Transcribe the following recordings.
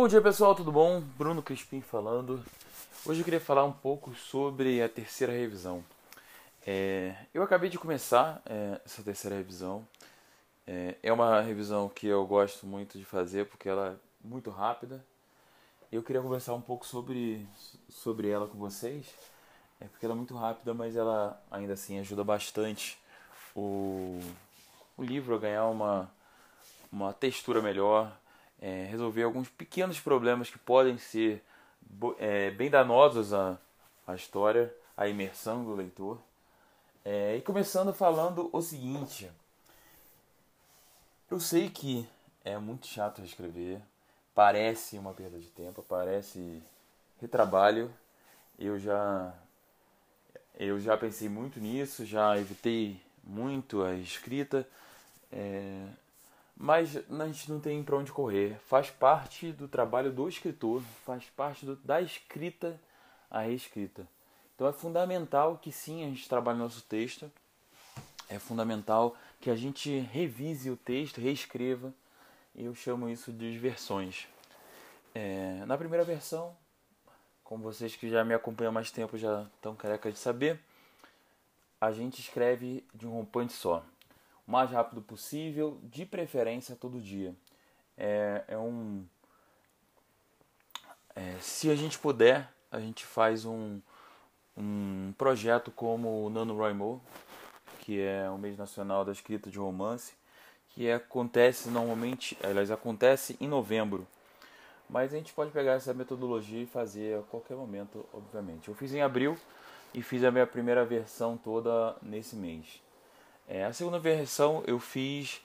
Bom dia pessoal, tudo bom? Bruno Crispim falando. Hoje eu queria falar um pouco sobre a terceira revisão. É, eu acabei de começar é, essa terceira revisão. É, é, uma revisão que eu gosto muito de fazer porque ela é muito rápida. Eu queria conversar um pouco sobre, sobre ela com vocês. É porque ela é muito rápida, mas ela ainda assim ajuda bastante o, o livro a ganhar uma, uma textura melhor, é, resolver alguns pequenos problemas que podem ser é, bem danosos à, à história, à imersão do leitor. É, e começando falando o seguinte: eu sei que é muito chato reescrever, parece uma perda de tempo, parece retrabalho. Eu já eu já pensei muito nisso, já evitei muito a escrita. É, mas a gente não tem para onde correr. Faz parte do trabalho do escritor, faz parte do, da escrita à reescrita. Então é fundamental que sim a gente trabalhe nosso texto, é fundamental que a gente revise o texto, reescreva. Eu chamo isso de versões. É, na primeira versão, como vocês que já me acompanham há mais tempo já estão careca de saber, a gente escreve de um rompante só mais rápido possível, de preferência todo dia. É, é um. É, se a gente puder, a gente faz um, um projeto como o NaNoWriMo, que é o mês nacional da escrita de romance, que acontece normalmente, aliás, acontece em novembro. Mas a gente pode pegar essa metodologia e fazer a qualquer momento, obviamente. Eu fiz em abril e fiz a minha primeira versão toda nesse mês. É, a segunda versão eu fiz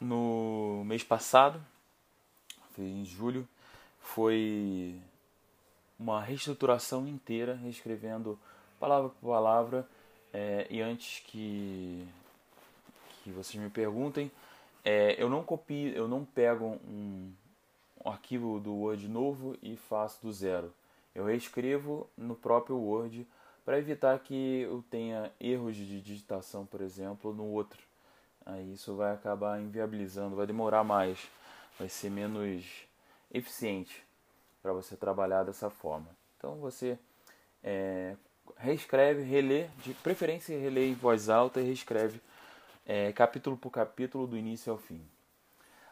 no mês passado, em julho. Foi uma reestruturação inteira, reescrevendo palavra por palavra. É, e antes que, que vocês me perguntem, é, eu não copio, eu não pego um, um arquivo do Word novo e faço do zero. Eu reescrevo no próprio Word para evitar que eu tenha erros de digitação, por exemplo, no outro. Aí isso vai acabar inviabilizando, vai demorar mais, vai ser menos eficiente para você trabalhar dessa forma. Então você é, reescreve, relê, de preferência relê em voz alta e reescreve é, capítulo por capítulo do início ao fim.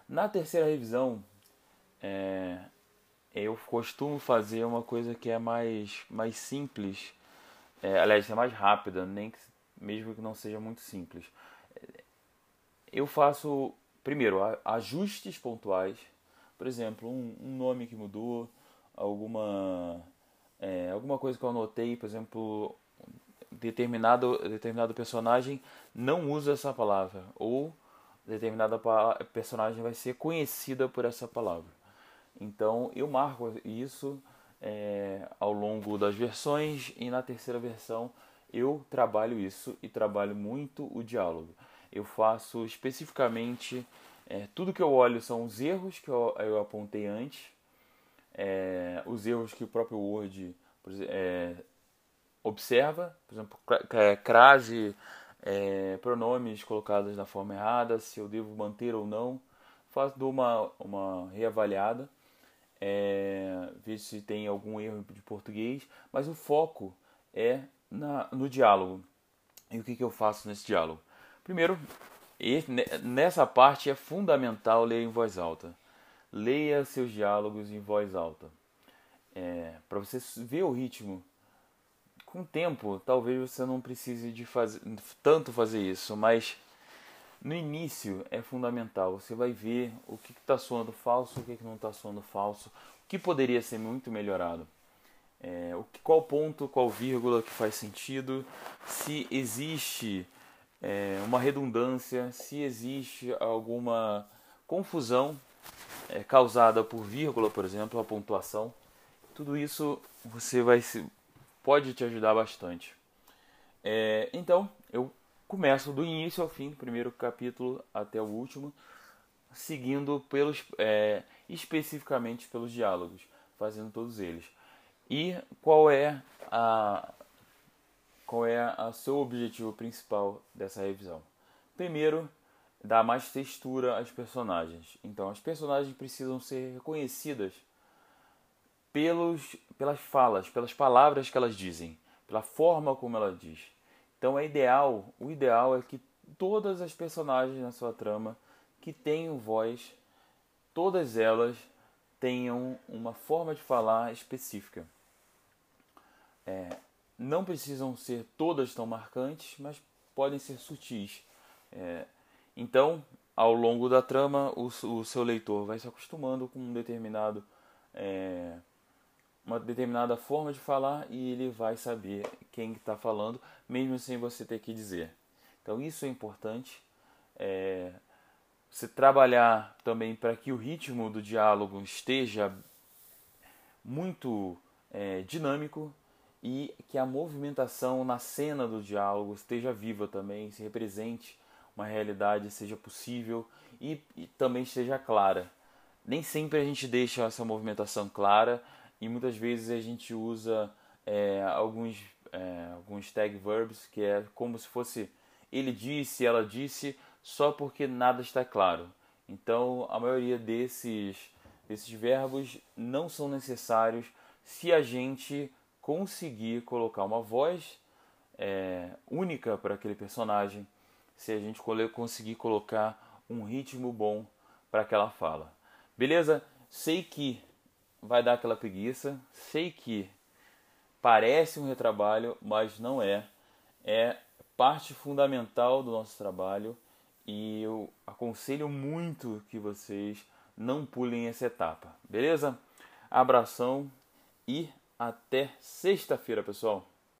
Na terceira revisão, é, eu costumo fazer uma coisa que é mais, mais simples é, aliás, é mais rápida, nem que, mesmo que não seja muito simples. Eu faço, primeiro, ajustes pontuais. Por exemplo, um, um nome que mudou, alguma, é, alguma coisa que eu anotei, por exemplo, determinado, determinado personagem não usa essa palavra, ou determinada personagem vai ser conhecida por essa palavra. Então eu marco isso é, ao longo das versões e na terceira versão eu trabalho isso e trabalho muito o diálogo. Eu faço especificamente é, tudo que eu olho são os erros que eu, eu apontei antes, é, os erros que o próprio Word é, observa, por exemplo, crase, é, pronomes colocados da forma errada, se eu devo manter ou não, faço dou uma, uma reavaliada é, ver se tem algum erro de português, mas o foco é na, no diálogo. E o que, que eu faço nesse diálogo? Primeiro, nessa parte é fundamental ler em voz alta. Leia seus diálogos em voz alta. É, Para você ver o ritmo. Com o tempo, talvez você não precise de fazer, tanto fazer isso, mas no início é fundamental. Você vai ver o que está soando falso, o que, que não está soando falso, o que poderia ser muito melhorado. É, o que, qual ponto, qual vírgula que faz sentido, se existe é, uma redundância, se existe alguma confusão é, causada por vírgula, por exemplo, a pontuação. Tudo isso você vai se, pode te ajudar bastante. É, então, eu começo do início ao fim, do primeiro capítulo até o último, seguindo pelos é, especificamente pelos diálogos, fazendo todos eles. E qual é a qual é o seu objetivo principal dessa revisão? Primeiro, dar mais textura às personagens. Então, as personagens precisam ser reconhecidas pelos, pelas falas, pelas palavras que elas dizem, pela forma como ela diz. Então é ideal, o ideal é que todas as personagens na sua trama que tenham voz, todas elas tenham uma forma de falar específica. É, não precisam ser todas tão marcantes, mas podem ser sutis. É, então, ao longo da trama, o, o, seu leitor vai se acostumando com um determinado, é, uma determinada forma de falar e ele vai saber quem está falando, mesmo sem você ter que dizer. Então, isso é importante. É, você trabalhar também para que o ritmo do diálogo esteja muito é, dinâmico e que a movimentação na cena do diálogo esteja viva também, se represente uma realidade, seja possível e, e também esteja clara. Nem sempre a gente deixa essa movimentação clara e muitas vezes a gente usa é, alguns, é, alguns tag verbs que é como se fosse ele disse, ela disse, só porque nada está claro. Então, a maioria desses, desses verbos não são necessários se a gente conseguir colocar uma voz é, única para aquele personagem, se a gente conseguir colocar um ritmo bom para aquela fala. Beleza? Sei que vai dar aquela preguiça, sei que parece um retrabalho, mas não é. É parte fundamental do nosso trabalho e eu aconselho muito que vocês não pulem essa etapa, beleza? Abração e até sexta-feira, pessoal.